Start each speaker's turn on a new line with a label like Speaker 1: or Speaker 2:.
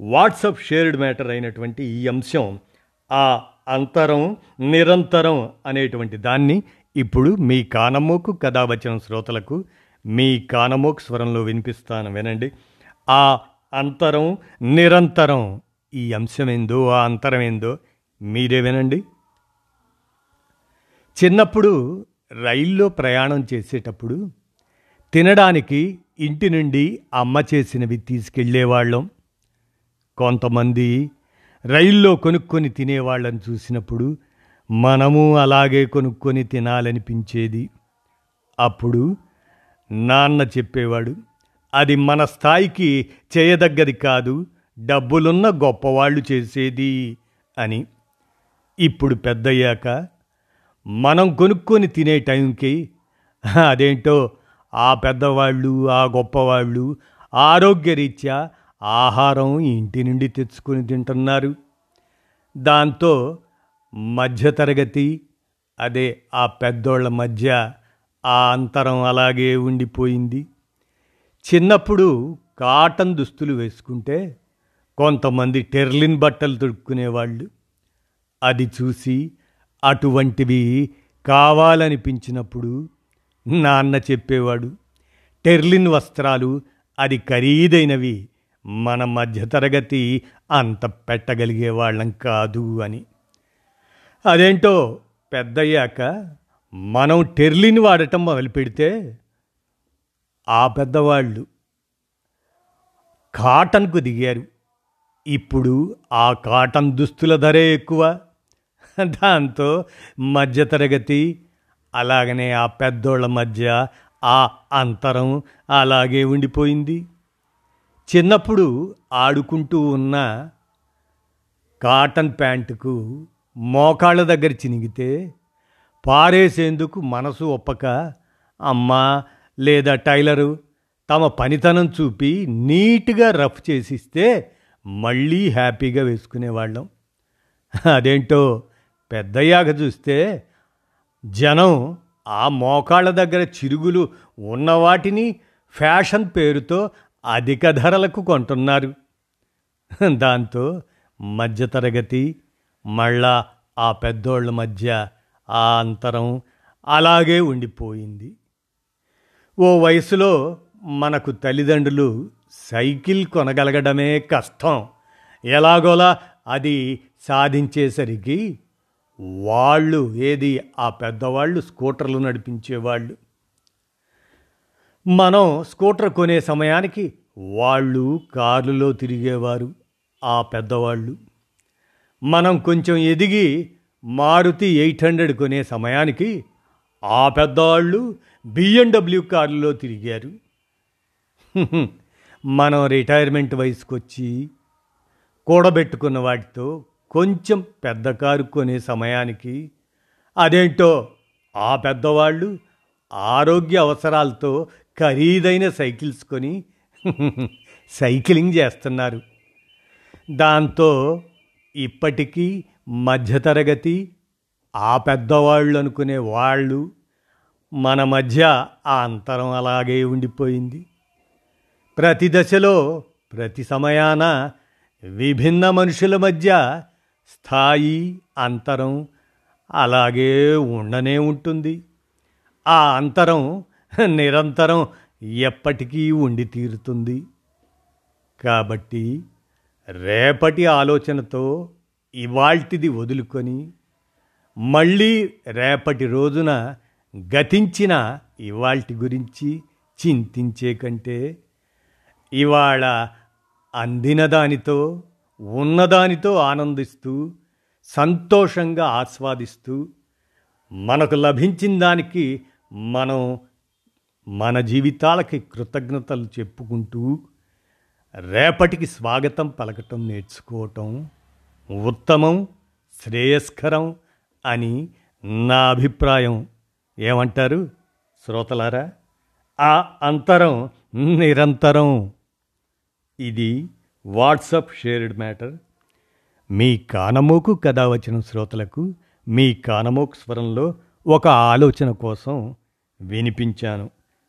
Speaker 1: WhatsApp shared matter అయినటువంటి ఈ అంశం ఆ అంతరం నిరంతరం అనేటువంటి దాన్ని ఇప్పుడు మీ కానమోకు కథ వచ్చిన శ్రోతలకు మీ కానమోకు స్వరంలో వినిపిస్తాను వినండి. ఆ అంతరం నిరంతరం ఈ అంశం ఏందో ఆ అంతరం ఏందో మీరే వినండి. చిన్నప్పుడు రైల్లో ప్రయాణం చేసేటప్పుడు తినడానికి ఇంటి నుండి అమ్మ చేసినవి తీసుకెళ్ళేవాళ్ళం కొంతమంది రైల్లో కొనుక్కొని తినేవాళ్ళని చూసినప్పుడు మనము అలాగే కొనుక్కొని తినాలనిపించేది. అప్పుడు నాన్న చెప్పేవాడు అది మన స్థాయికి చేయదగ్గది కాదు డబ్బులున్న గొప్పవాళ్ళు చేసేది అని. ఇప్పుడు పెద్దయ్యాక మనం కొనుక్కొని తినే టైంకి అదేంటో ఆ పెద్దవాళ్ళు ఆ గొప్పవాళ్ళు ఆరోగ్యరీత్యా ఆహారం ఇంటి నుండి తెచ్చుకొని తింటున్నారు. దాంతో మధ్యతరగతి అదే ఆ పెద్దోళ్ళ మధ్య ఆ అంతరం అలాగే ఉండిపోయింది. చిన్నప్పుడు కాటన్ దుస్తులు వేసుకుంటే కొంతమంది టెర్లిన్ బట్టలు తొడుక్కునేవాళ్ళు. అది చూసి అటువంటివి కావాలనిపించినప్పుడు నాన్న చెప్పేవాడు టెర్లిన్ వస్త్రాలు అది ఖరీదైనవి మన మధ్యతరగతి అంత పెట్టగలిగే వాళ్ళం కాదు అని. అదేంటో పెద్దయ్యాక మనం టెర్లిని వాడటం మొదలు పెడితే ఆ పెద్దవాళ్ళు కాటన్కు దిగారు. ఇప్పుడు ఆ కాటన్ దుస్తుల ధరే ఎక్కువ. దాంతో మధ్యతరగతి అలాగనే ఆ పెద్దోళ్ళ మధ్య ఆ అంతరం అలాగే ఉండిపోయింది. చిన్నప్పుడు ఆడుకుంటూ ఉన్న కాటన్ ప్యాంటుకు మోకాళ్ళ దగ్గర చినిగితే పారేసేందుకు మనసు ఒప్పక అమ్మ లేదా టైలరు తమ పనితనం చూపి నీట్గా రఫ్ చేసిస్తే మళ్ళీ హ్యాపీగా వేసుకునేవాళ్ళం. అదేంటో పెద్దయ్యాక చూస్తే జనం ఆ మోకాళ్ళ దగ్గర చిరుగులు ఉన్నవాటిని ఫ్యాషన్ పేరుతో అధిక ధరలకు కొంటున్నారు. దాంతో మధ్యతరగతి మళ్ళా ఆ పెద్దోళ్ళ మధ్య ఆ అంతరం అలాగే ఉండిపోయింది. ఓ వయసులో మనకు తల్లిదండ్రులు సైకిల్ కొనగలగడమే కష్టం. ఎలాగోలా అది సాధించేసరికి వాళ్ళు ఏది ఆ పెద్దవాళ్ళు స్కూటర్లు నడిపించేవాళ్ళు. మనం స్కూటర్ కొనే సమయానికి వాళ్ళు కార్లలో తిరిగేవారు ఆ పెద్దవాళ్ళు. మనం కొంచెం ఎదిగి మారుతి ఎయిట్ హండ్రెడ్ కొనే సమయానికి ఆ పెద్దవాళ్ళు బిఎండబ్ల్యూ కారులో తిరిగారు. మనం రిటైర్మెంట్ వయసుకు వచ్చి కూడబెట్టుకున్న వాటితో కొంచెం పెద్ద కారు కొనే సమయానికి అదేంటో ఆ పెద్దవాళ్ళు ఆరోగ్య అవసరాలతో ఖరీదైన సైకిల్స్ కొని సైక్లింగ్ చేస్తున్నారు. దాంతో ఇప్పటికీ మధ్యతరగతి ఆ పెద్దవాళ్ళు అనుకునే వాళ్ళు మన మధ్య ఆ అంతరం అలాగే ఉండిపోయింది. ప్రతి దశలో ప్రతి సమయాన విభిన్న మనుషుల మధ్య స్థాయి అంతరం అలాగే ఉండనే ఉంటుంది. ఆ అంతరం నిరంతరం ఎప్పటికీ ఉండి తీరుతుంది. కాబట్టి రేపటి ఆలోచనతో ఇవాల్టిది వదులుకొని మళ్ళీ రేపటి రోజున గతించిన ఇవాల్టి గురించి చింతించే కంటే ఇవాళ అందిన దానితో ఉన్నదానితో ఆనందిస్తూ సంతోషంగా ఆస్వాదిస్తూ మనకు లభించిన దానికి మనం మన జీవితాలకి కృతజ్ఞతలు చెప్పుకుంటూ రేపటికి స్వాగతం పలకటం నేర్చుకోవటం ఉత్తమం శ్రేయస్కరం అని నా అభిప్రాయం. ఏమంటారు శ్రోతలారా? ఆ అంతరం నిరంతరం. ఇది వాట్సప్ షేర్డ్ మ్యాటర్. మీ కానమోకు కథ వచ్చిన శ్రోతలకు మీ కానమోకు స్వరంలో ఒక ఆలోచన కోసం వినిపించాను.